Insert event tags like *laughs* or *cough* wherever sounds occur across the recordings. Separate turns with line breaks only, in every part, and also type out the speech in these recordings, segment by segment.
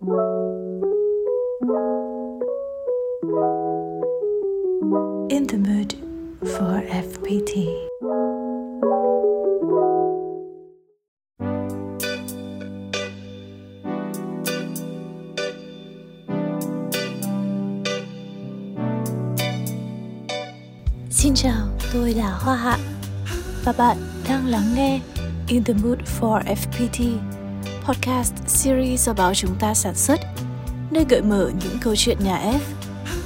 In the mood for FPT. Xin chào, tôi là Hoa Hạ và bạn đang lắng nghe In the Mood for FPT, podcast series do báo chúng ta sản xuất, nơi gợi mở những câu chuyện nhà F,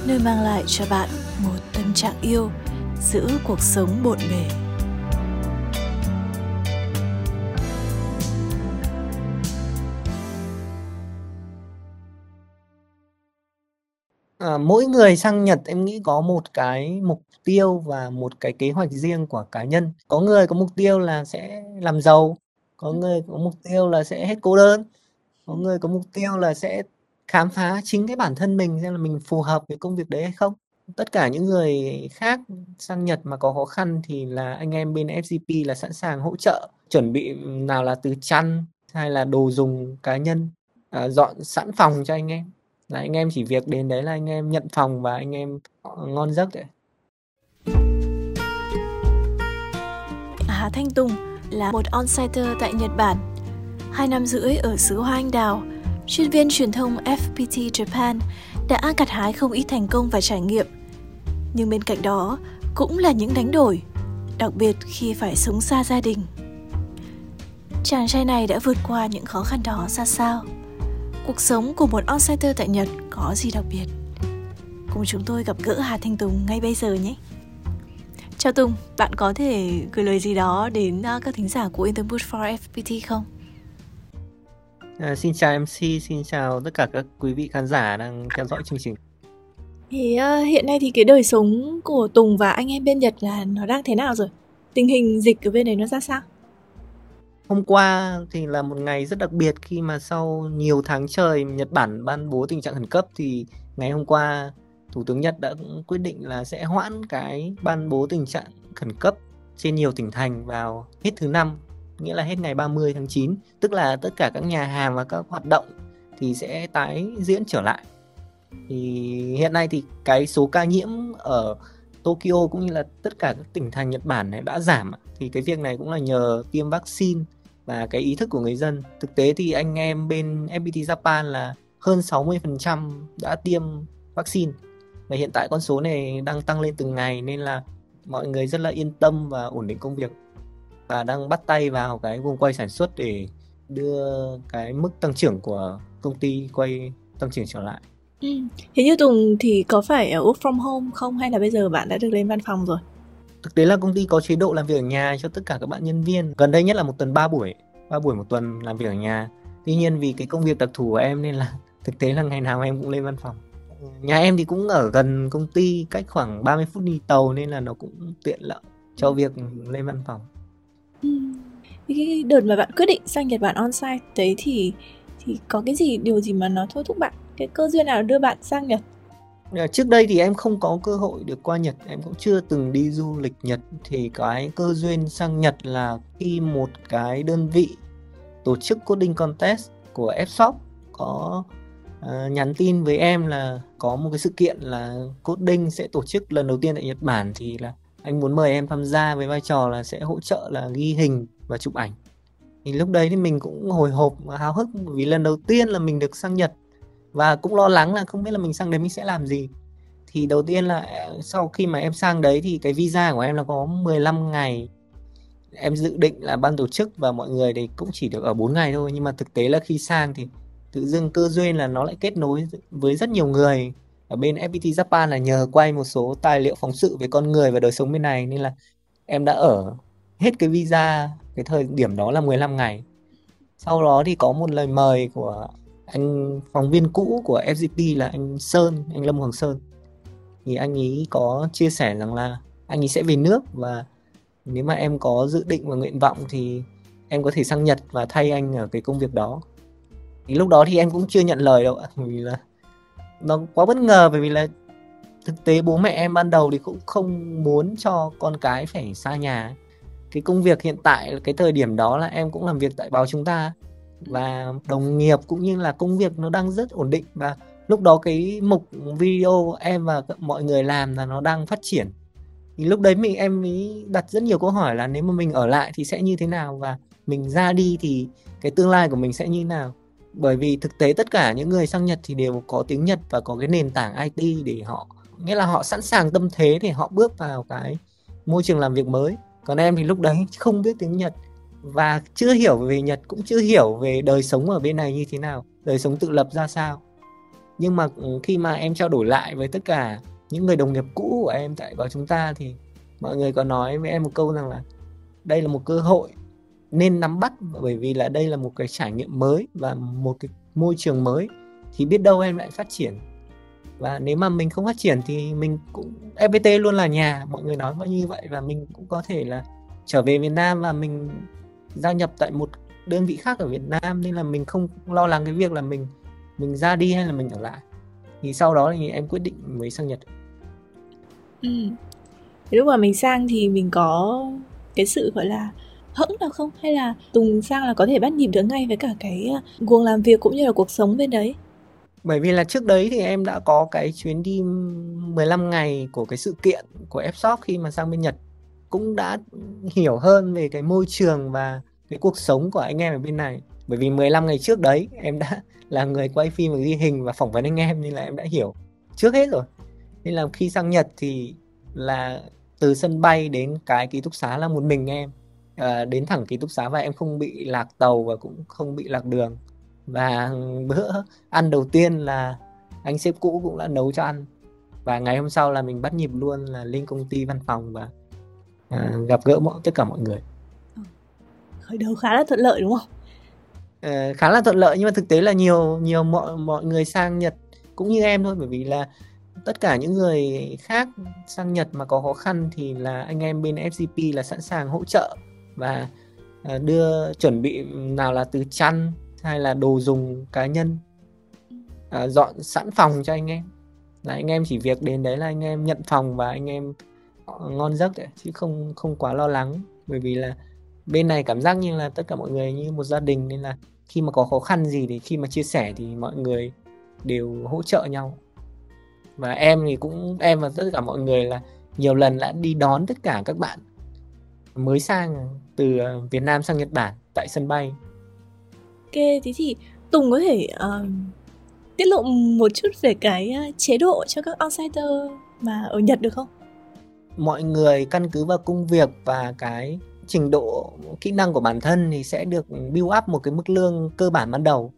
nơi mang lại cho bạn một tâm trạng yêu giữa cuộc sống bộn bề.
À, mỗi người sang Nhật em nghĩ có một cái mục tiêu và một cái kế hoạch riêng của cá nhân. Có người có mục tiêu là sẽ làm giàu, có người có mục tiêu là sẽ hết cô đơn, có người có mục tiêu là sẽ khám phá chính cái bản thân mình xem là mình phù hợp với công việc đấy hay không. Tất cả những người khác sang Nhật mà có khó khăn thì là anh em bên FGP là sẵn sàng hỗ trợ, chuẩn bị nào là từ chăn hay là đồ dùng cá nhân, à, dọn sẵn phòng cho anh em là anh em chỉ việc đến đấy là anh em nhận phòng và anh em ngon giấc đấy
Hà Thanh Tùng là một on-siter tại Nhật Bản. Hai năm rưỡi ở xứ Hoa Anh Đào, chuyên viên truyền thông FPT Japan đã gặt hái không ít thành công và trải nghiệm. Nhưng bên cạnh đó cũng là những đánh đổi, đặc biệt khi phải sống xa gia đình. Chàng trai này đã vượt qua những khó khăn đó ra sao? Cuộc sống của một on-siter tại Nhật có gì đặc biệt? Cùng chúng tôi gặp gỡ Hà Thanh Tùng ngay bây giờ nhé! Chào Tùng, bạn có thể gửi lời gì đó đến uh, các thính giả của Interboot for FPT không?
À, xin chào MC, xin chào tất cả các quý vị khán giả đang theo dõi chương trình.
Thì uh, hiện nay thì cái đời sống của Tùng và anh em bên Nhật là nó đang thế nào rồi? Tình hình dịch ở bên này nó ra sao?
Hôm qua thì là một ngày rất đặc biệt khi mà sau nhiều tháng trời Nhật Bản ban bố tình trạng khẩn cấp thì ngày hôm qua Thủ tướng Nhật đã quyết định là sẽ hoãn cái ban bố tình trạng khẩn cấp trên nhiều tỉnh thành vào hết thứ năm, nghĩa là hết ngày 30 tháng 9, tức là tất cả các nhà hàng và các hoạt động thì sẽ tái diễn trở lại. Thì hiện nay thì cái số ca nhiễm ở Tokyo cũng như là tất cả các tỉnh thành Nhật Bản này đã giảm thì cái việc này cũng là nhờ tiêm vaccine và cái ý thức của người dân. Thực tế thì anh em bên FPT Japan là hơn 60% đã tiêm vaccine và hiện tại con số này đang tăng lên từng ngày nên là mọi người rất là yên tâm và ổn định công việc và đang bắt tay vào cái vùng quay sản xuất để đưa cái mức tăng trưởng của công ty quay tăng trưởng trở lại.
Ừ. Thế như Tùng thì có phải ở work from home không hay là bây giờ bạn đã được lên văn phòng rồi?
Thực tế là công ty có chế độ làm việc ở nhà cho tất cả các bạn nhân viên. Gần đây nhất là một tuần 3 buổi, 3 buổi một tuần làm việc ở nhà. Tuy nhiên vì cái công việc đặc thù của em nên là *laughs* thực tế là ngày nào em cũng lên văn phòng nhà em thì cũng ở gần công ty cách khoảng 30 phút đi tàu nên là nó cũng tiện lợi cho việc lên văn phòng.
Ừ. Cái đợt mà bạn quyết định sang Nhật Bản on-site đấy thì thì có cái gì điều gì mà nó thôi thúc bạn? Cái cơ duyên nào đưa bạn sang Nhật?
Dạ, trước đây thì em không có cơ hội được qua Nhật, em cũng chưa từng đi du lịch Nhật thì cái cơ duyên sang Nhật là khi một cái đơn vị tổ chức coding contest của Fshop có uh, nhắn tin với em là có một cái sự kiện là coding sẽ tổ chức lần đầu tiên tại Nhật Bản thì là anh muốn mời em tham gia với vai trò là sẽ hỗ trợ là ghi hình và chụp ảnh. Thì lúc đấy thì mình cũng hồi hộp và háo hức vì lần đầu tiên là mình được sang Nhật và cũng lo lắng là không biết là mình sang đấy mình sẽ làm gì. Thì đầu tiên là ờ, sau khi mà em sang đấy thì cái visa của em là có 15 ngày. Em dự định là ban tổ chức và mọi người thì cũng chỉ được ở 4 ngày thôi nhưng mà thực tế là khi sang thì tự dưng cơ duyên là nó lại kết nối với rất nhiều người. Ở bên FPT Japan là nhờ quay một số tài liệu phóng sự về con người và đời sống bên này, nên là em đã ở hết cái visa cái thời điểm đó là 15 ngày. Sau đó thì có một lời mời của anh phóng viên cũ của FGP là anh Sơn, anh Lâm Hoàng Sơn. Thì anh ấy có chia sẻ rằng là anh ấy sẽ về nước và nếu mà em có dự định và nguyện vọng thì em có thể sang Nhật và thay anh ở cái công việc đó lúc đó thì em cũng chưa nhận lời đâu ạ vì là nó quá bất ngờ, bởi vì là thực tế bố mẹ em ban đầu thì cũng không muốn cho con cái phải xa nhà. Cái công việc hiện tại, cái thời điểm đó là em cũng làm việc tại báo chúng ta và đồng nghiệp cũng như là công việc nó đang rất ổn định và lúc đó cái mục video em và mọi người làm là nó đang phát triển. Thì lúc đấy mình, em mới đặt rất nhiều câu hỏi là nếu mà mình ở lại thì sẽ như thế nào và mình ra đi thì cái tương lai của mình sẽ như thế nào? Bởi vì thực tế tất cả những người sang Nhật thì đều có tiếng Nhật và có cái nền tảng IT để họ, nghĩa là họ sẵn sàng tâm thế để họ bước vào cái môi trường làm việc mới. Còn em thì lúc đấy không biết tiếng Nhật và chưa hiểu về Nhật, cũng chưa hiểu về đời sống ở bên này như thế nào, đời sống tự lập ra sao. Nhưng mà ừ, khi mà em trao đổi lại với tất cả những người đồng nghiệp cũ của em tại vào chúng ta thì mọi người có nói với em một câu rằng là đây là một cơ hội nên nắm bắt, bởi vì là đây là một cái trải nghiệm mới và một cái môi trường mới, thì biết đâu em lại phát triển. Và nếu mà mình không phát triển thì mình cũng FPT luôn là nhà, mọi người nói như vậy, và mình cũng có thể là trở về Việt Nam và mình gia nhập tại một đơn vị khác ở Việt Nam, nên là mình không lo lắng cái việc là mình mình ra đi hay là mình ở lại. Thì sau đó thì em quyết định mới sang Nhật.
Ừ. lúc mà mình sang thì mình có cái sự, gọi là hững nào không? Hay là Tùng sang là có thể bắt nhịp được ngay với cả cái ờ, guồng làm việc cũng như là cuộc sống bên đấy?
Bởi vì là trước đấy thì em đã có cái chuyến đi 15 ngày của cái sự kiện của Fshop khi mà sang bên Nhật. Cũng đã hiểu hơn về cái môi trường và cái cuộc sống của anh em ở bên này. Bởi vì 15 ngày trước đấy, em đã *laughs* là người quay phim và ghi hình và phỏng vấn anh em nên là em đã hiểu trước hết rồi. Nên là khi sang Nhật thì là từ sân bay đến cái ký túc xá là một mình em à, đến thẳng ký túc xá và em không bị lạc tàu và cũng không bị lạc đường. Và bữa ăn đầu tiên là anh sếp cũ cũng đã nấu cho ăn. Và ngày hôm sau là mình bắt nhịp luôn là lên công ty văn phòng và à, gặp gỡ mọi tất cả mọi người.
Ừ. khởi đầu khá là thuận lợi đúng không?
À, khá là thuận lợi nhưng mà thực tế là nhiều nhiều mọi mọi người sang Nhật cũng như em thôi bởi vì là tất cả những người khác sang Nhật mà có khó khăn thì là anh em bên FCP là sẵn sàng hỗ trợ và à, đưa chuẩn bị nào là từ chăn hay là đồ dùng cá nhân à, dọn sẵn phòng cho anh em. Là anh em chỉ việc đến đấy là anh em nhận phòng và anh em ờ, ngon giấc đấy chứ không không quá lo lắng. Bởi vì là bên này cảm giác như là tất cả mọi người như một gia đình nên là khi mà có khó khăn gì thì khi mà chia sẻ thì mọi người đều hỗ trợ nhau. Và em thì cũng em và tất cả mọi người là nhiều lần đã đi đón tất cả các bạn mới sang từ ờ, Việt Nam sang Nhật Bản tại sân bay.
Ok, thế thì Tùng có thể uh, tiết lộ một chút về cái ờ, chế độ cho các outsider mà ở Nhật được không?
Mọi người căn cứ vào công việc và cái trình độ kỹ năng của bản thân thì sẽ được build up một cái mức lương cơ bản ban đầu.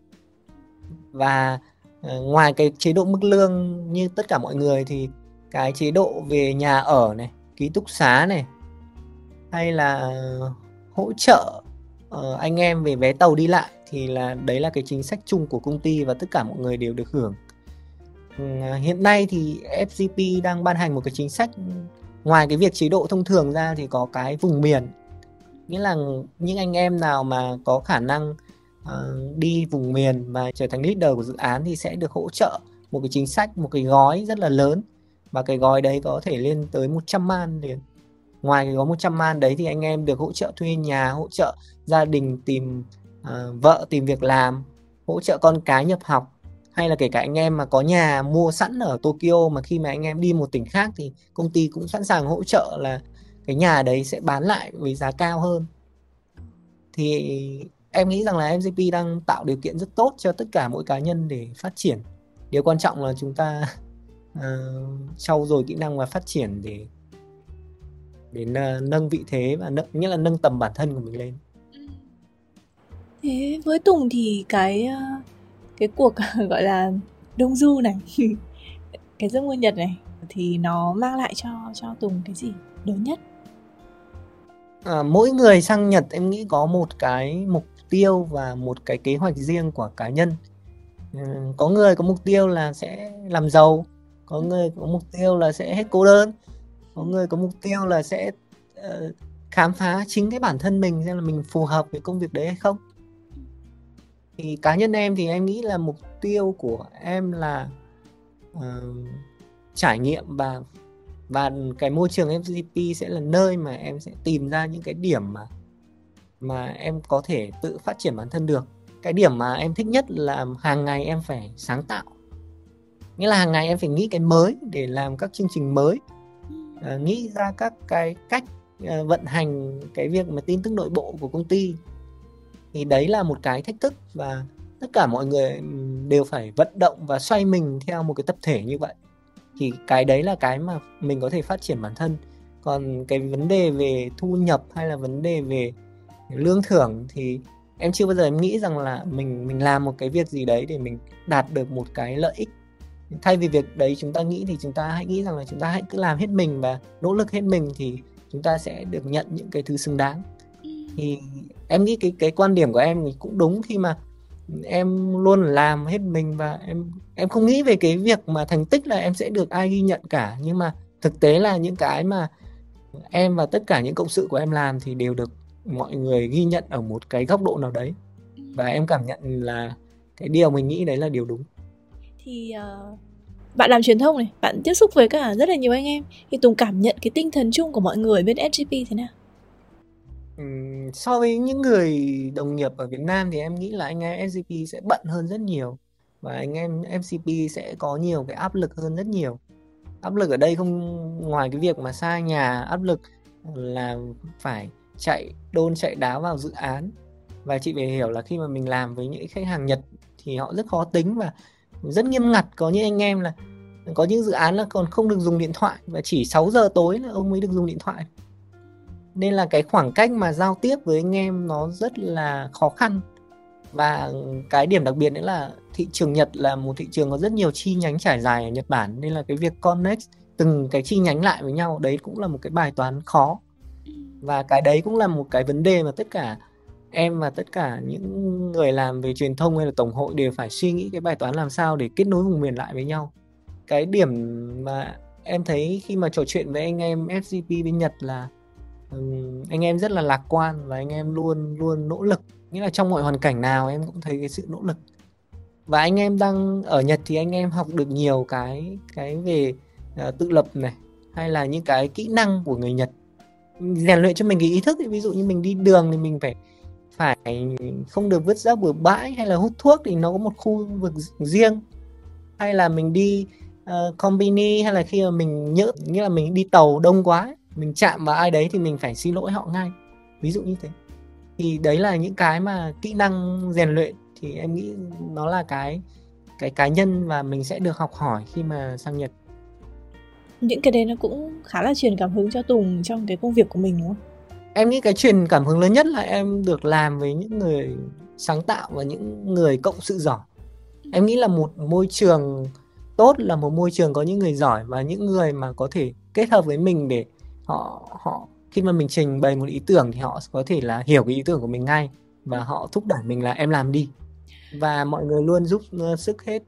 Và ngoài cái chế độ mức lương như tất cả mọi người thì cái chế độ về nhà ở này, ký túc xá này, hay là hỗ trợ uh, anh em về vé tàu đi lại thì là đấy là cái chính sách chung của công ty và tất cả mọi người đều được hưởng. Uh, hiện nay thì FGP đang ban hành một cái chính sách ngoài cái việc chế độ thông thường ra thì có cái vùng miền. Nghĩa là những anh em nào mà có khả năng uh, đi vùng miền và trở thành leader của dự án thì sẽ được hỗ trợ một cái chính sách một cái gói rất là lớn. Và cái gói đấy có thể lên tới 100 man liền ngoài cái gói 100 man đấy thì anh em được hỗ trợ thuê nhà hỗ trợ gia đình tìm uh, vợ tìm việc làm hỗ trợ con cái nhập học. Hay là kể cả anh em mà có nhà mua sẵn ở Tokyo mà khi mà anh em đi một tỉnh khác thì công ty cũng sẵn sàng hỗ trợ là cái nhà đấy sẽ bán lại với giá cao hơn. Thì em nghĩ rằng là MGP đang tạo điều kiện rất tốt cho tất cả mỗi cá nhân để phát triển. Điều quan trọng là chúng ta uh, *laughs* trau dồi kỹ năng và phát triển để để nâng vị thế và nâng nhất là nâng tầm bản thân của mình lên.
Thế với Tùng thì cái ờ, cái cuộc *laughs* gọi là đông du này *laughs* cái giấc mơ Nhật này thì nó mang lại cho cho Tùng cái gì lớn nhất?
À, mỗi người sang Nhật em nghĩ có một cái mục tiêu và một cái kế hoạch riêng của cá nhân. Ừ, có người có mục tiêu là sẽ làm giàu có người có mục tiêu là sẽ hết cô đơn có người có mục tiêu là sẽ uh, khám phá chính cái bản thân mình xem là mình phù hợp với công việc đấy hay không. Thì cá nhân em thì em nghĩ là mục tiêu của em là uh, trải nghiệm và và cái môi trường FCP sẽ là nơi mà em sẽ tìm ra những cái điểm mà mà em có thể tự phát triển bản thân được. Cái điểm mà em thích nhất là hàng ngày em phải sáng tạo. Nghĩa là hàng ngày em phải nghĩ cái mới để làm các chương trình mới. Ờ, nghĩ ra các cái cách ờ, vận hành cái việc mà tin tức nội bộ của công ty. Thì đấy là một cái thách thức và tất cả mọi người ừ, đều phải vận động và xoay mình theo một cái tập thể như vậy. Thì cái đấy là cái mà mình có thể phát triển bản thân. Còn cái vấn đề về thu nhập hay là vấn đề về lương thưởng thì em chưa bao giờ em nghĩ rằng là mình mình làm một cái việc gì đấy để mình đạt được một cái lợi ích thay vì việc đấy chúng ta nghĩ thì chúng ta hãy nghĩ rằng là chúng ta hãy cứ làm hết mình và nỗ lực hết mình thì chúng ta sẽ được nhận những cái thứ xứng đáng. Ừ. thì em nghĩ cái cái quan điểm của em thì cũng đúng khi mà em luôn làm hết mình và em em không nghĩ về cái việc mà thành tích là em sẽ được ai ghi nhận cả. Nhưng mà thực tế là những cái mà em và tất cả những cộng sự của em làm thì đều được mọi người ghi nhận ở một cái góc độ nào đấy. Và em cảm nhận là cái điều mình nghĩ đấy là điều đúng
thì uh, bạn làm truyền thông này bạn tiếp xúc với cả rất là nhiều anh em. Thì tùng cảm nhận cái tinh thần chung của mọi người bên sgp thế nào?
So với những người đồng nghiệp ở Việt Nam thì em nghĩ là anh em sgp sẽ bận hơn rất nhiều. Và anh em FCP sẽ có nhiều cái áp lực hơn rất nhiều. Áp lực ở đây không ngoài cái việc mà xa nhà, áp lực là phải chạy đôn chạy đáo vào dự án. Và chị phải hiểu là khi mà mình làm với những khách hàng Nhật thì họ rất khó tính và rất nghiêm ngặt có những anh em là có những dự án là còn không được dùng điện thoại và chỉ 6 giờ tối là ông mới được dùng điện thoại. Nên là cái khoảng cách mà giao tiếp với anh em nó rất là khó khăn. Và cái điểm đặc biệt nữa là thị trường Nhật là một thị trường có rất nhiều chi nhánh trải dài ở Nhật Bản nên là cái việc connect từng cái chi nhánh lại với nhau đấy cũng là một cái bài toán khó. Và cái đấy cũng là một cái vấn đề mà tất cả em và tất cả những người làm về truyền thông hay là tổng hội đều phải suy nghĩ cái bài toán làm sao để kết nối vùng miền lại với nhau. Cái điểm mà em thấy khi mà trò chuyện với anh em FGP bên Nhật là anh em rất là lạc quan và anh em luôn luôn nỗ lực. Nghĩa là trong mọi hoàn cảnh nào em cũng thấy cái sự nỗ lực. Và anh em đang ở Nhật thì anh em học được nhiều cái cái về uh, tự lập này hay là những cái kỹ năng của người Nhật. Rèn luyện cho mình cái ý thức ví dụ như mình đi đường thì mình phải phải không được vứt rác bừa bãi hay là hút thuốc thì nó có một khu vực riêng. Hay là mình đi ờ, uh, combini hay là khi mà mình nhỡ nghĩa là mình đi tàu đông quá mình chạm vào ai đấy thì mình phải xin lỗi họ ngay. Ví dụ như thế. Thì đấy là những cái mà kỹ năng rèn luyện thì em nghĩ nó là cái cái cá nhân và mình sẽ được học hỏi khi mà sang Nhật.
Những cái đấy nó cũng khá là truyền cảm hứng cho Tùng trong cái công việc của mình đúng không?
Em nghĩ cái truyền cảm hứng lớn nhất là em được làm với những người sáng tạo và những người cộng sự giỏi. Em nghĩ là một môi trường tốt là một môi trường có những người giỏi và những người mà có thể kết hợp với mình để họ họ, khi mà mình trình bày một ý tưởng thì họ có thể là hiểu cái ý tưởng của mình ngay và họ thúc đẩy mình là em làm đi và mọi người luôn giúp ờ, sức hết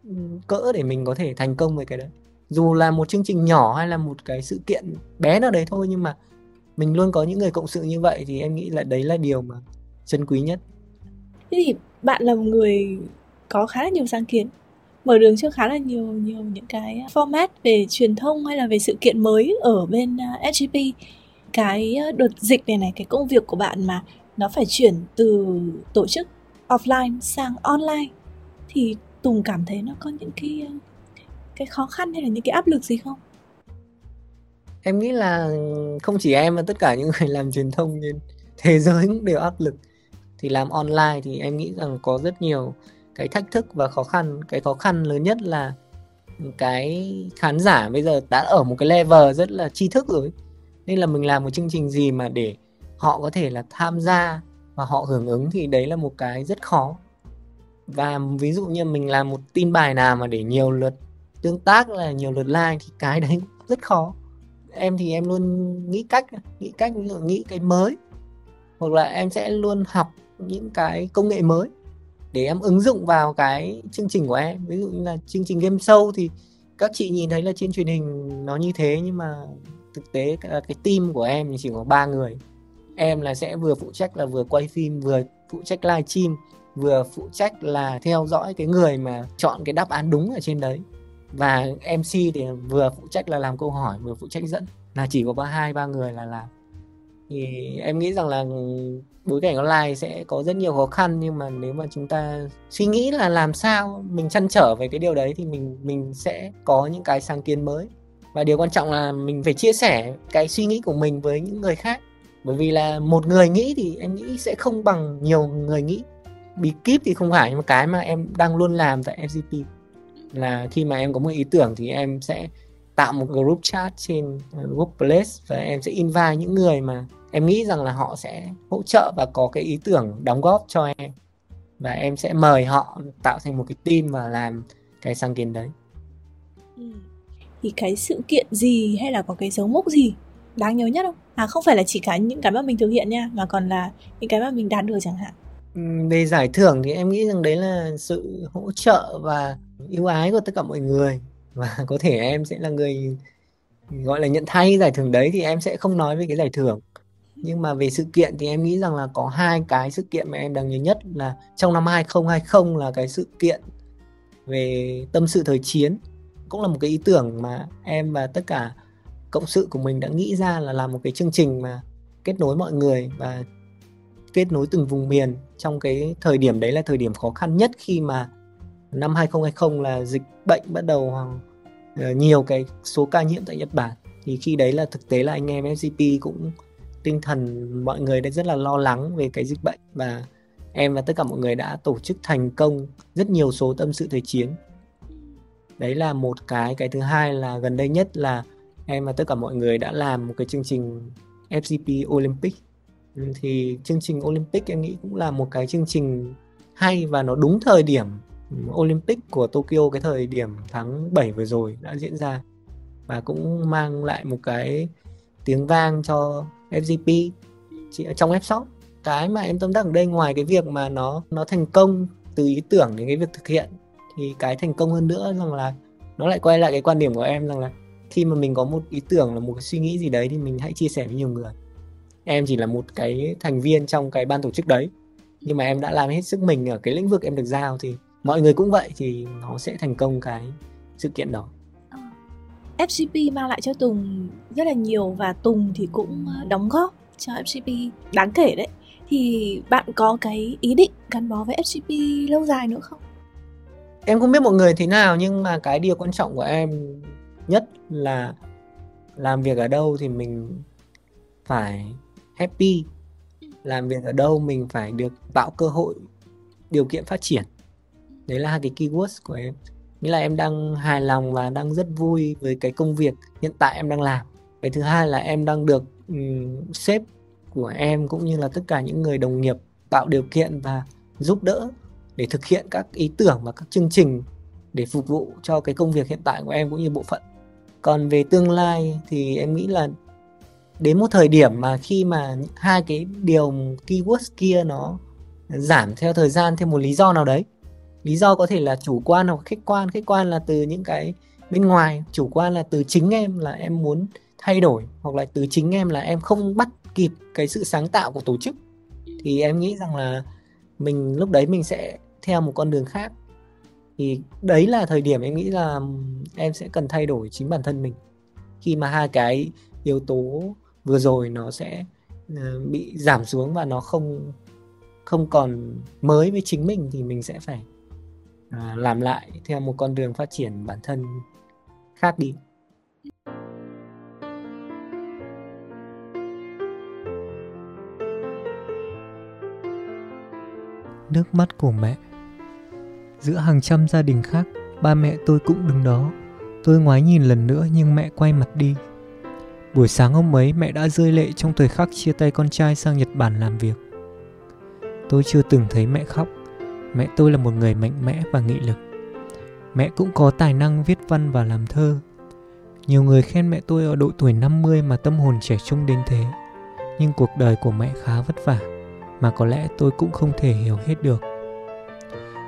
cỡ để mình có thể thành công với cái đấy dù là một chương trình nhỏ hay là một cái sự kiện bé nào đấy thôi nhưng mà mình luôn có những người cộng sự như vậy thì em nghĩ là đấy là điều mà chân quý nhất
thế thì bạn là một người có khá là nhiều sáng kiến, mở đường cho khá là nhiều nhiều những cái format về truyền thông hay là về sự kiện mới ở bên à, SGP cái à, đợt dịch này này, cái công việc của bạn mà nó phải chuyển từ tổ chức offline sang online, thì Tùng cảm thấy nó có những cái à, cái khó khăn hay là những cái áp lực gì không?
Em nghĩ là không chỉ em mà tất cả những người làm truyền thông trên thế giới cũng đều áp lực. Thì làm online thì em nghĩ rằng có rất nhiều cái thách thức và khó khăn. Cái khó khăn lớn nhất là cái khán giả bây giờ đã ở một cái level rất là tri thức rồi. Nên là mình làm một chương trình gì mà để họ có thể là tham gia và họ hưởng ứng thì đấy là một cái rất khó. Và ví dụ như mình làm một tin bài nào mà để nhiều lượt tương tác là nhiều lượt like thì cái đấy *laughs* rất khó em thì em luôn nghĩ cách nghĩ cách ví dụ nghĩ cái mới hoặc là em sẽ luôn học những cái công nghệ mới để em ứng dụng vào cái chương trình của em. Ví dụ như là chương trình game show thì các chị nhìn thấy là trên truyền hình nó như thế nhưng mà thực tế cái, cái team của em chỉ có ba người. Em là sẽ vừa phụ trách là vừa quay phim vừa phụ trách live stream vừa phụ trách là theo dõi cái người mà chọn cái đáp án đúng ở trên đấy và MC thì vừa phụ trách là làm câu hỏi, vừa phụ trách dẫn. Là chỉ có ba hai, ba người là làm. Thì em nghĩ rằng là bối cảnh online sẽ có rất nhiều khó khăn, nhưng mà nếu mà chúng ta suy nghĩ là làm sao mình chăn trở về cái điều đấy thì mình mình sẽ có những cái sáng kiến mới. Và điều quan trọng là mình phải chia sẻ cái suy nghĩ của mình với những người khác. Bởi vì là một người nghĩ thì em nghĩ sẽ không bằng nhiều người nghĩ. Bí kíp thì không phải, nhưng mà cái mà em đang luôn làm tại FGP là khi mà em có một ý tưởng thì em sẽ tạo một group chat trên workplace và em sẽ invite những người mà em nghĩ rằng là họ sẽ hỗ trợ và có cái ý tưởng đóng góp cho em. Và em sẽ mời họ tạo thành một cái team và làm cái sáng kiến đấy.
Ừ. thì cái sự kiện gì hay là có cái dấu mốc gì đáng nhớ nhất không? À không phải là chỉ cả những cái mà mình thực hiện nha mà còn là những cái mà mình đạt được chẳng hạn.
Về giải thưởng thì em nghĩ rằng đấy là sự hỗ trợ và yêu ái của tất cả mọi người. Và *laughs* có thể em sẽ là người, gọi là, nhận thay giải thưởng đấy thì em sẽ không nói về cái giải thưởng. Nhưng mà về sự kiện thì em nghĩ rằng là có hai cái sự kiện mà em đáng nhớ nhất là trong năm 2020 là cái sự kiện về tâm sự thời chiến. Cũng là một cái ý tưởng mà em và tất cả cộng sự của mình đã nghĩ ra là làm một cái chương trình mà kết nối mọi người và kết nối từng vùng miền trong cái thời điểm đấy là thời điểm khó khăn nhất khi mà năm 2020 là dịch bệnh bắt đầu ờ, nhiều cái số ca nhiễm tại Nhật Bản. Thì khi đấy là thực tế là anh em FGP cũng tinh thần mọi người đã rất là lo lắng về cái dịch bệnh và em và tất cả mọi người đã tổ chức thành công rất nhiều số tâm sự thời chiến. Đấy là một cái cái thứ hai là gần đây nhất là em và tất cả mọi người đã làm một cái chương trình FGP Olympic. Ừ, thì chương trình Olympic em nghĩ cũng là một cái chương trình hay và nó đúng thời điểm Olympic của Tokyo cái thời điểm tháng 7 vừa rồi đã diễn ra. Và cũng mang lại một cái tiếng vang cho FGP trong F shop cái mà em tâm đắc ở đây, ngoài cái việc mà nó nó thành công từ ý tưởng đến cái việc thực hiện, thì cái thành công hơn nữa rằng là nó lại quay lại cái quan điểm của em rằng là khi mà mình có một ý tưởng là một cái suy nghĩ gì đấy thì mình hãy chia sẻ với nhiều người. Em chỉ là một cái thành viên trong cái ban tổ chức đấy, nhưng mà em đã làm hết sức mình ở cái lĩnh vực em được giao thì mọi người cũng vậy thì nó sẽ thành công cái sự kiện đó.
Ờ. FCP mang lại cho Tùng rất là nhiều và Tùng thì cũng ờ, đóng góp cho FCP đáng kể đấy. Thì bạn có cái ý định gắn bó với FCP lâu dài nữa không?
Em không biết mọi người thế nào nhưng mà cái điều quan trọng của em nhất là làm việc ở đâu thì mình phải happy. Làm việc ở đâu mình phải được tạo cơ hội điều kiện phát triển đấy là hai cái keywords của em. Nghĩa là em đang hài lòng và đang rất vui với cái công việc hiện tại em đang làm. Cái thứ hai là em đang được um, sếp của em cũng như là tất cả những người đồng nghiệp tạo điều kiện và giúp đỡ để thực hiện các ý tưởng và các chương trình để phục vụ cho cái công việc hiện tại của em cũng như bộ phận. Còn về tương lai thì em nghĩ là đến một thời điểm mà khi mà hai cái điều keywords kia nó giảm theo thời gian theo một lý do nào đấy lý do có thể là chủ quan hoặc khách quan. Khách quan là từ những cái bên ngoài, chủ quan là từ chính em là em muốn thay đổi, hoặc là từ chính em là em không bắt kịp cái sự sáng tạo của tổ chức. Thì em nghĩ rằng là mình, lúc đấy mình sẽ theo một con đường khác. Thì đấy là thời điểm em nghĩ là em sẽ cần thay đổi chính bản thân mình. Khi mà hai cái yếu tố vừa rồi nó sẽ ờ, bị giảm xuống và nó không không còn mới với chính mình thì mình sẽ phải à, làm lại theo một con đường phát triển bản thân khác đi.
Nước mắt của mẹ. Giữa hàng trăm gia đình khác ba mẹ tôi cũng đứng đó. Tôi ngoái nhìn lần nữa nhưng mẹ quay mặt đi. Buổi sáng hôm ấy mẹ đã rơi lệ trong thời khắc chia tay con trai sang nhật bản làm việc. Tôi chưa từng thấy mẹ khóc. Mẹ tôi là một người mạnh mẽ và nghị lực. Mẹ cũng có tài năng viết văn và làm thơ. Nhiều người khen mẹ tôi ở độ tuổi 50 mà tâm hồn trẻ trung đến thế. Nhưng cuộc đời của mẹ khá vất vả, mà có lẽ tôi cũng không thể hiểu hết được.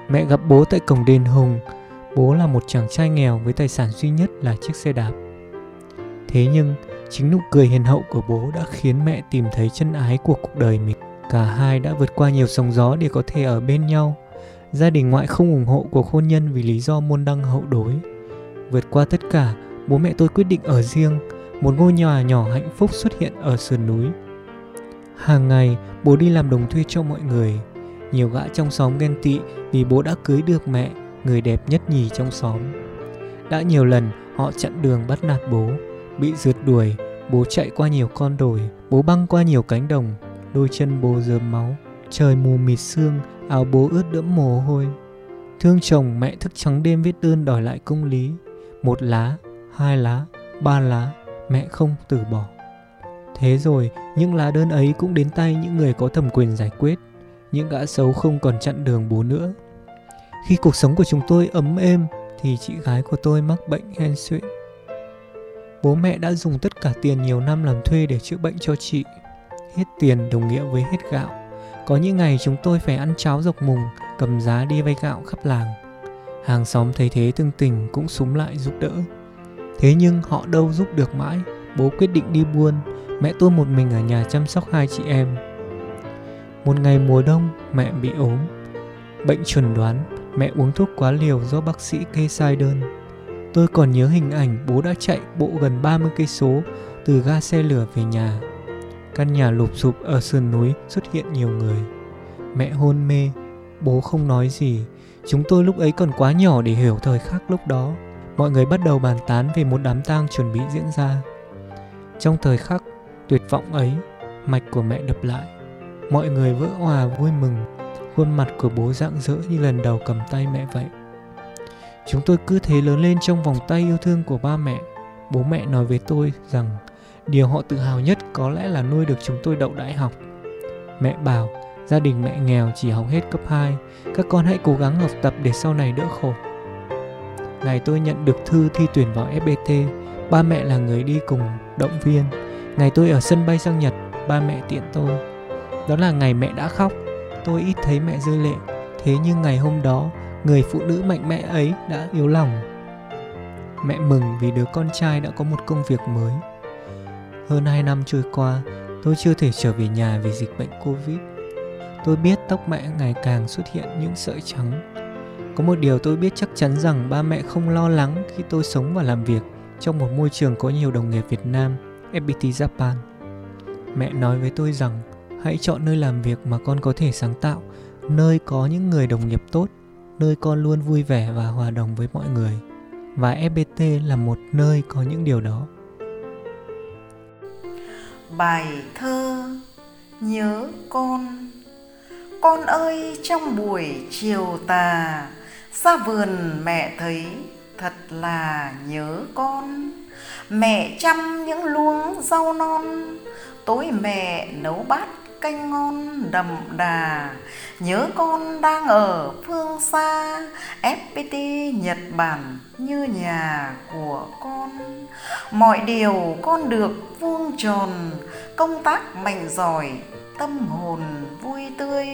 Mẹ gặp bố tại cổng đền Hùng. Bố là một chàng trai nghèo với tài sản duy nhất là chiếc xe đạp. Thế nhưng, chính nụ cười hiền hậu của bố đã khiến mẹ tìm thấy chân ái của cuộc đời mình. Cả hai đã vượt qua nhiều sóng gió để có thể ở bên nhau Gia đình ngoại không ủng hộ cuộc hôn nhân vì lý do môn đăng hậu đối. Vượt qua tất cả, bố mẹ tôi quyết định ở riêng, một ngôi nhà nhỏ hạnh phúc xuất hiện ở sườn núi.
Hàng ngày, bố đi làm đồng thuê cho mọi người. Nhiều gã trong xóm ghen tị vì bố đã cưới được mẹ, người đẹp nhất nhì trong xóm. Đã nhiều lần họ chặn đường bắt nạt bố, bị rượt đuổi, bố chạy qua nhiều con đồi, bố băng qua nhiều cánh đồng, đôi chân bố dớm máu, trời mù mịt sương, áo bố ướt đẫm mồ hôi. Thương chồng mẹ thức trắng đêm viết đơn đòi lại công lý, một lá, hai lá, ba lá, mẹ không từ bỏ. Thế rồi, những lá đơn ấy cũng đến tay những người có thẩm quyền giải quyết. Những gã xấu không còn chặn đường bố nữa. Khi cuộc sống của chúng tôi ấm êm, thì chị gái của tôi mắc bệnh hen suyễn. Bố mẹ đã dùng tất cả tiền nhiều năm làm thuê để chữa bệnh cho chị. Hết tiền đồng nghĩa với hết gạo. Có những ngày chúng tôi phải ăn cháo dọc mùng, cầm giá đi vay gạo khắp làng. Hàng xóm thấy thế tương tình cũng súng lại giúp đỡ. Thế nhưng họ đâu giúp được mãi, bố quyết định đi buôn, mẹ tôi một mình ở nhà chăm sóc hai chị em. Một ngày mùa đông, mẹ bị ốm. Bệnh chuẩn đoán, mẹ uống thuốc quá liều do bác sĩ kê sai đơn. Tôi còn nhớ hình ảnh bố đã chạy bộ gần 30 cây số từ ga xe lửa về nhà. Căn nhà lụp sụp ở sườn núi xuất hiện nhiều người. Mẹ hôn mê, bố không nói gì. Chúng tôi lúc ấy còn quá nhỏ để hiểu thời khắc lúc đó. Mọi người bắt đầu bàn tán về một đám tang chuẩn bị diễn ra. Trong thời khắc tuyệt vọng ấy, mạch của mẹ đập lại. Mọi người vỡ hòa vui mừng, khuôn mặt của bố rạng rỡ như lần đầu cầm tay mẹ vậy. Chúng tôi cứ thế lớn lên trong vòng tay yêu thương của ba mẹ. Bố mẹ nói với tôi rằng điều họ tự hào nhất có lẽ là nuôi được chúng tôi đậu đại học. Mẹ bảo gia đình mẹ nghèo chỉ học hết cấp 2, các con hãy cố gắng học tập để sau này đỡ khổ. Ngày tôi nhận được thư thi tuyển vào FPT, ba mẹ là người đi cùng động viên. Ngày tôi ở sân bay sang Nhật, ba mẹ tiện tôi. Đó là ngày mẹ đã khóc, tôi ít thấy mẹ rơi lệ. Thế nhưng ngày hôm đó, người phụ nữ mạnh mẽ ấy đã yếu lòng. Mẹ mừng vì đứa con trai đã có một công việc mới. Hơn 2 năm trôi qua, tôi chưa thể trở về nhà vì dịch bệnh Covid. Tôi biết tóc mẹ ngày càng xuất hiện những sợi trắng. Có một điều tôi biết chắc chắn rằng ba mẹ không lo lắng khi tôi sống và làm việc trong một môi trường có nhiều đồng nghiệp Việt Nam, FPT Japan. Mẹ nói với tôi rằng hãy chọn nơi làm việc mà con có thể sáng tạo, nơi có những người đồng nghiệp tốt nơi con luôn vui vẻ và hòa đồng với mọi người và FPT là một nơi có những điều đó.
Bài thơ Nhớ con. Con ơi, trong buổi chiều tà Ra vườn mẹ thấy thật là nhớ con. Mẹ chăm những luống rau non, Tối mẹ nấu bát canh ngon đậm đà. Nhớ con đang ở phương xa FPT Nhật Bản như nhà của con. Mọi điều con được vuông tròn, Công tác mạnh giỏi, tâm hồn vui tươi.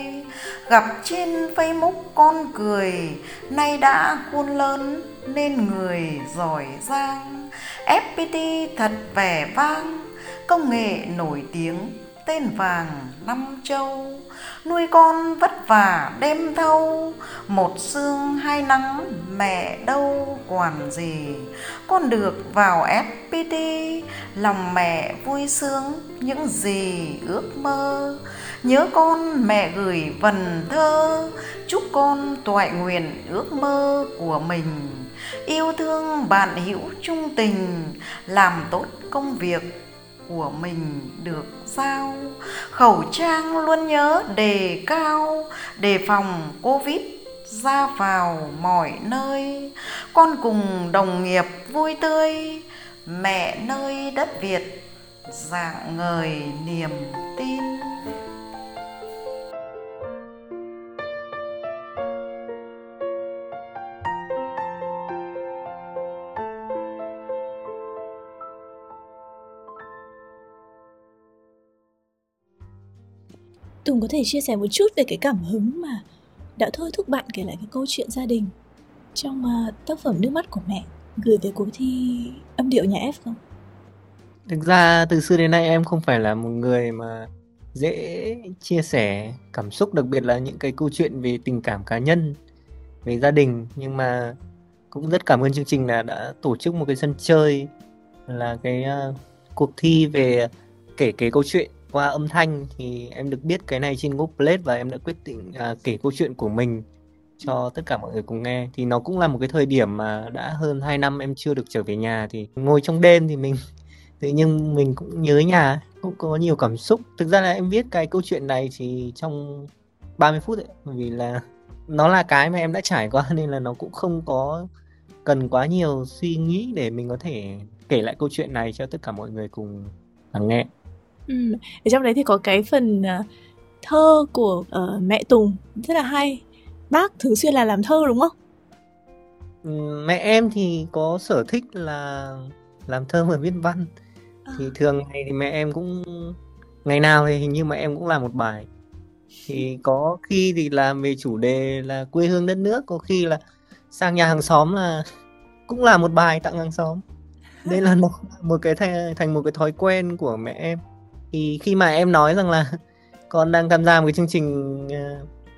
Gặp trên Facebook con cười, Nay đã khôn lớn nên người giỏi giang. FPT thật vẻ vang, Công nghệ nổi tiếng tên vàng năm châu. Nuôi con vất vả, đêm thâu. Một sương hai nắng, mẹ đâu quản gì. Con được vào fpt lòng mẹ vui sướng những gì ước mơ. Nhớ con, mẹ gửi vần thơ. Chúc con toại nguyện ước mơ của mình. Yêu thương bạn hữu trung tình, làm tốt công việc của mình được sao? Khẩu trang luôn nhớ đề cao, đề phòng covid ra vào mọi nơi. Con cùng đồng nghiệp vui tươi, mẹ nơi đất việt, dạng ngời niềm tin.
Tùng có thể chia sẻ một chút về cái cảm hứng mà đã thôi thúc bạn kể lại cái câu chuyện gia đình trong uh, tác phẩm Nước mắt của mẹ gửi về cuộc thi âm điệu nhà F không?
Thực ra từ xưa đến nay em không phải là một người mà dễ chia sẻ cảm xúc đặc biệt là những cái câu chuyện về tình cảm cá nhân về gia đình nhưng mà cũng rất cảm ơn chương trình là đã tổ chức một cái sân chơi là cái uh, cuộc thi về kể cái câu chuyện
qua âm thanh thì em được biết cái này trên Goplate và em đã quyết định à, kể câu chuyện của mình cho tất cả mọi người cùng nghe. Thì nó cũng là một cái thời điểm mà đã hơn 2 năm em chưa được trở về nhà thì ngồi trong đêm thì mình *laughs* tự nhiên mình cũng nhớ nhà cũng có nhiều cảm xúc. Thực ra là em viết cái câu chuyện này thì trong 30 phút ấy bởi vì là nó là cái mà em đã trải qua *laughs* nên là nó cũng không có cần quá nhiều suy nghĩ để mình có thể kể lại câu chuyện này cho tất cả mọi người cùng lắng nghe
ừ. ở trong đấy thì có cái phần uh, thơ của uh, mẹ Tùng rất là hay. Bác thường xuyên là làm thơ đúng không?
Ừ, mẹ em thì có sở thích là làm thơ và viết văn. À. thì thường ngày thì mẹ em cũng ngày nào thì hình như mẹ em cũng làm một bài. Thì *laughs* có khi thì làm về chủ đề là quê hương đất nước có khi là sang nhà hàng xóm là *laughs* cũng là một bài tặng hàng xóm. Nên là *laughs* nó một cái thành, thành một cái thói quen của mẹ em thì khi mà em nói rằng là *laughs* con đang tham gia một cái chương trình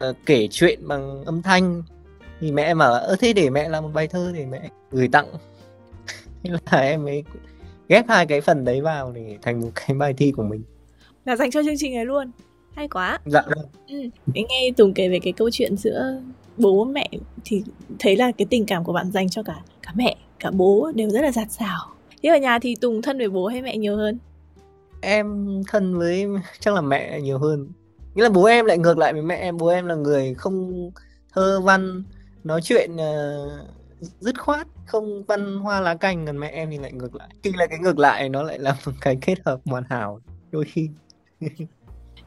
uh, kể chuyện bằng âm thanh thì mẹ em bảo ơ thế để mẹ làm một bài thơ để mẹ gửi tặng. *laughs* Thế là em mới ghép hai cái phần đấy vào để thành một cái bài thi của mình.
Là dành cho chương trình này luôn. Hay quá.
Dạ vâng.
Ừ. nghe tùng kể về cái câu chuyện giữa bố mẹ thì thấy là cái tình cảm của bạn dành cho cả cả mẹ cả bố đều rất là giạt rào thế ở nhà thì tùng thân với bố hay mẹ nhiều hơn
em thân với *laughs* chắc là mẹ nhiều hơn. Nghĩa là bố em lại ngược lại với mẹ em bố em là người không thơ văn nói chuyện uh, dứt khoát không văn hoa lá cành còn mẹ em thì lại ngược lại. Khi là cái ngược lại nó lại là một cái kết hợp hoàn hảo đôi khi. *laughs*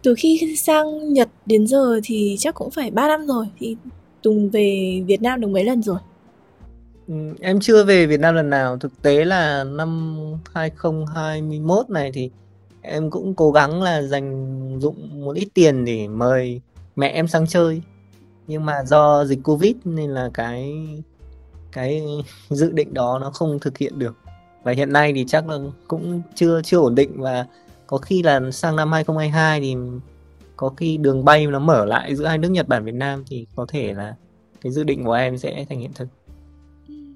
Từ khi sang Nhật đến giờ thì chắc cũng phải 3 năm rồi thì Tùng về Việt Nam được mấy lần rồi?
Ừ, em chưa về Việt Nam lần nào. Thực tế là năm 2021 này thì em cũng cố gắng là dành dụng một ít tiền để mời mẹ em sang chơi. Nhưng mà do dịch covid nên là cái cái *laughs* dự định đó nó không thực hiện được. Và hiện nay thì chắc là cũng chưa chưa ổn định. Và có khi là sang năm 2022 thì có khi đường bay nó mở lại giữa hai nước Nhật Bản, Việt Nam thì có thể là cái dự định của em sẽ thành hiện thực.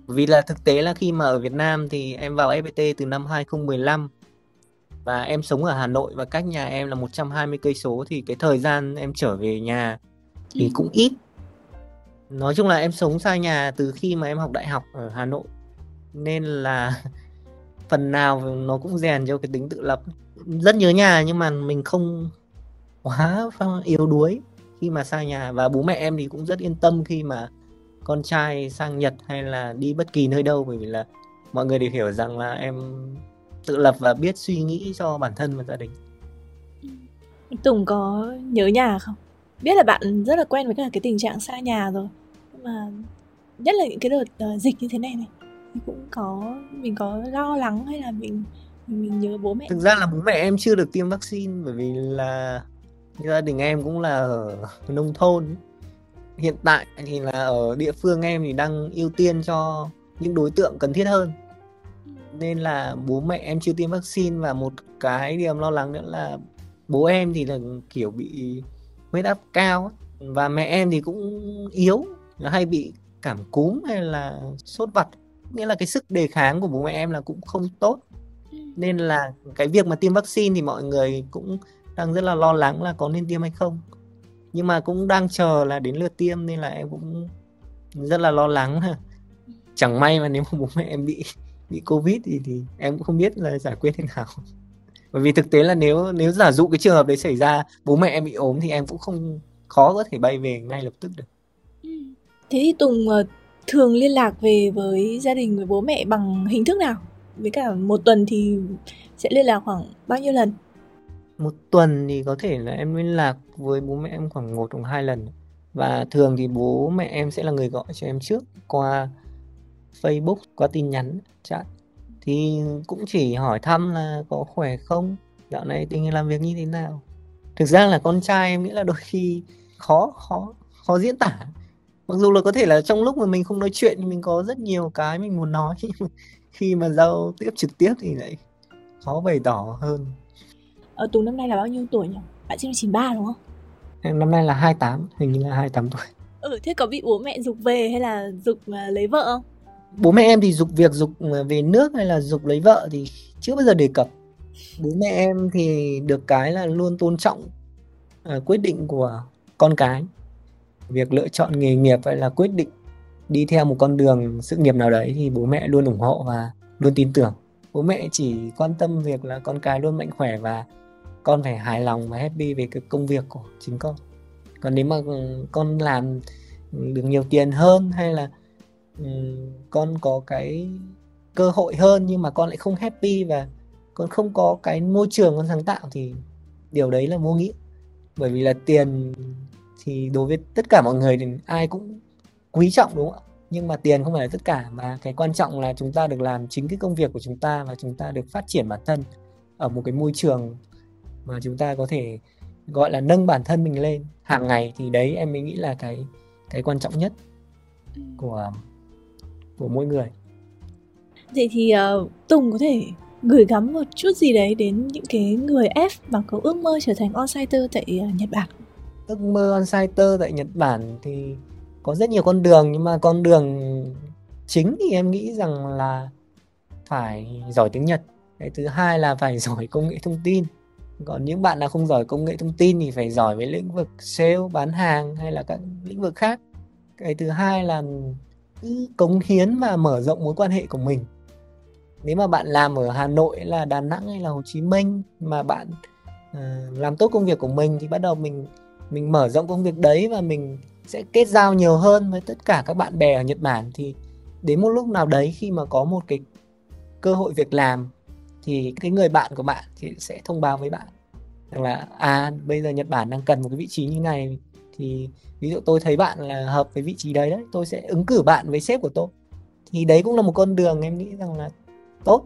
Vì là thực tế là khi mà ở Việt Nam thì em vào FPT từ năm 2015 và em sống ở Hà Nội và cách nhà em là 120 cây số thì cái thời gian em trở về nhà thì ừ. cũng ít. Nói chung là em sống xa nhà từ khi mà em học đại học ở Hà Nội. Nên là *laughs* phần nào nó cũng rèn cho cái tính tự lập. Rất nhớ nhà nhưng mà mình không quá yếu đuối khi mà xa nhà và bố mẹ em thì cũng rất yên tâm khi mà con trai sang Nhật hay là đi bất kỳ nơi đâu bởi vì là mọi người đều hiểu rằng là em tự lập và biết suy nghĩ cho bản thân và gia đình?
Tùng có nhớ nhà không? Biết là bạn rất là quen với cả cái tình trạng xa nhà rồi. Nhưng mà nhất là những cái đợt uh, dịch như thế này này thì cũng có mình có lo lắng hay là mình mình nhớ bố mẹ?
Thực ra là bố mẹ em chưa được tiêm vaccine bởi vì là gia đình em cũng là ở nông thôn. Hiện tại thì là ở địa phương em thì đang ưu tiên cho những đối tượng cần thiết hơn nên là bố mẹ em chưa tiêm vaccine và một cái điều lo lắng nữa là bố em thì là kiểu bị huyết áp cao và mẹ em thì cũng yếu hay bị cảm cúm hay là sốt vặt. Nghĩa là cái sức đề kháng của bố mẹ em là cũng không tốt. Ừ. nên là cái việc mà tiêm vaccine thì mọi người cũng đang rất là lo lắng là có nên tiêm hay không. Nhưng mà cũng đang chờ là đến lượt tiêm nên là em cũng rất là lo lắng chẳng may mà nếu mà bố mẹ em bị bị covid thì thì em cũng không biết là giải quyết thế nào. *laughs* Bởi vì thực tế là nếu nếu giả dụ cái trường hợp đấy xảy ra bố mẹ em bị ốm thì em cũng không khó có thể bay về ngay lập tức được.
Ừ. thế thì tùng ờ, thường liên lạc về với gia đình với bố mẹ bằng hình thức nào? Với cả một tuần thì sẽ liên lạc khoảng bao nhiêu lần?
Một tuần thì có thể là em liên lạc với bố mẹ em khoảng một hoặc hai lần. Và thường thì bố mẹ em sẽ là người gọi cho em trước qua Facebook qua tin nhắn chat thì cũng chỉ hỏi thăm là có khỏe không dạo này tình hình làm việc như thế nào thực ra là con trai em nghĩ là đôi khi khó khó khó diễn tả mặc dù là có thể là trong lúc mà mình không nói chuyện thì mình có rất nhiều cái mình muốn nói *laughs* khi mà giao tiếp trực tiếp thì lại khó bày tỏ hơn
ờ, Tùng năm nay là bao nhiêu tuổi nhỉ? Bạn sinh năm 93 đúng không?
Em năm nay là 28, hình như là 28 tuổi.
Ừ, thế có bị bố mẹ dục về hay là dục uh, lấy vợ không?
Bố mẹ em thì dục việc dục ừ, về nước hay là dục lấy vợ thì chưa bao giờ đề cập. Bố mẹ em thì được cái là luôn tôn trọng uh, quyết định của con cái. Việc lựa chọn nghề nghiệp hay là quyết định đi theo một con đường sự nghiệp nào đấy thì bố mẹ luôn ủng hộ và luôn tin tưởng. Bố mẹ chỉ quan tâm việc là con cái luôn mạnh khỏe và con phải hài lòng và happy về cái công việc của chính con. Còn nếu mà ừ, con làm được nhiều tiền hơn hay là um, con có cái cơ hội hơn nhưng mà con lại không happy và con không có cái môi trường con sáng tạo thì điều đấy là vô nghĩa. Bởi vì là tiền thì đối với tất cả mọi người thì ai cũng quý trọng đúng không ạ? Nhưng mà tiền không phải là tất cả mà cái quan trọng là chúng ta được làm chính cái công việc của chúng ta và chúng ta được phát triển bản thân ở một cái môi trường mà chúng ta có thể gọi là nâng bản thân mình lên. Hàng ngày thì đấy em mới nghĩ là cái cái quan trọng nhất của của mỗi người.
Vậy thì uh, tùng có thể gửi gắm một chút gì đấy đến những cái người F mà có ước mơ trở thành on-siter tại uh, Nhật Bản?
Ước mơ on-siter tại Nhật Bản thì có rất nhiều con đường nhưng mà con đường chính thì em nghĩ rằng là phải giỏi tiếng Nhật. Cái thứ hai là phải *laughs* giỏi công nghệ thông tin. Còn những bạn nào không giỏi công nghệ thông tin thì phải giỏi với lĩnh vực sale bán hàng hay là các lĩnh vực khác. Cái thứ hai là cứ cống hiến và mở rộng mối quan hệ của mình. Nếu mà bạn làm ở Hà Nội là Đà Nẵng hay là Hồ Chí Minh mà bạn uh, làm tốt công việc của mình thì bắt đầu mình mình mở rộng công việc đấy và mình sẽ kết giao nhiều hơn với tất cả các bạn bè ở Nhật Bản thì đến một lúc nào đấy khi mà có một cái cơ hội việc làm thì cái người bạn của bạn thì sẽ thông báo với bạn rằng là à bây giờ Nhật Bản đang cần một cái vị trí như này thì ví dụ tôi thấy bạn là hợp với vị trí đấy đấy, tôi sẽ ứng cử bạn với sếp của tôi. Thì đấy cũng là một con đường em nghĩ rằng là tốt.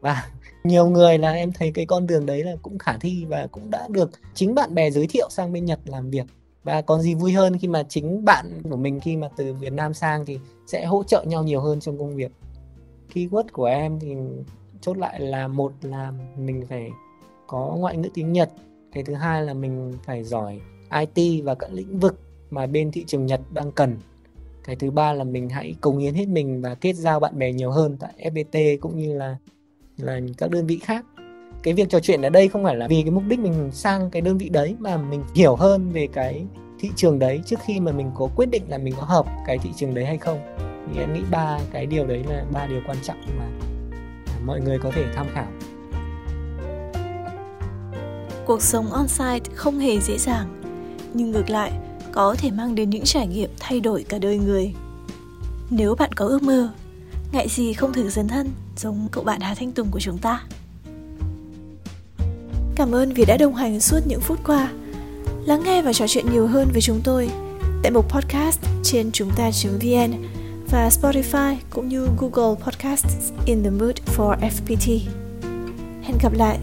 Và *laughs* nhiều người là em thấy cái con đường đấy là cũng khả thi và cũng đã được chính bạn bè giới thiệu sang bên Nhật làm việc. Và còn gì vui hơn khi mà chính bạn của mình khi mà từ Việt Nam sang thì sẽ hỗ trợ nhau nhiều hơn trong công việc. Keyword của em thì chốt lại là một là mình phải có ngoại ngữ tiếng Nhật, cái thứ hai là mình phải giỏi IT và các lĩnh vực mà bên thị trường Nhật đang cần. Cái thứ ba là mình hãy cống hiến hết mình và kết giao bạn bè nhiều hơn tại FPT cũng như là là các đơn vị khác. Cái việc trò chuyện ở đây không phải là vì cái mục đích mình sang cái đơn vị đấy mà mình hiểu hơn về cái thị trường đấy trước khi mà mình có quyết định là mình có hợp cái thị trường đấy hay không. Thì em nghĩ ba cái điều đấy là ba điều quan trọng mà à, mọi người có thể tham khảo.
Cuộc sống on-site không hề dễ dàng nhưng ngược lại, có thể mang đến những trải nghiệm thay đổi cả đời người nếu bạn có ước mơ, ngại gì không thử dấn thân giống cậu bạn Hà Thanh Tùng của chúng ta Cảm ơn vì đã đồng hành suốt những phút qua. Lắng nghe và trò chuyện nhiều hơn với chúng tôi tại mục podcast trên chúng ta.vn và Spotify cũng như Google Podcasts in the mood for FPT. Hẹn gặp lại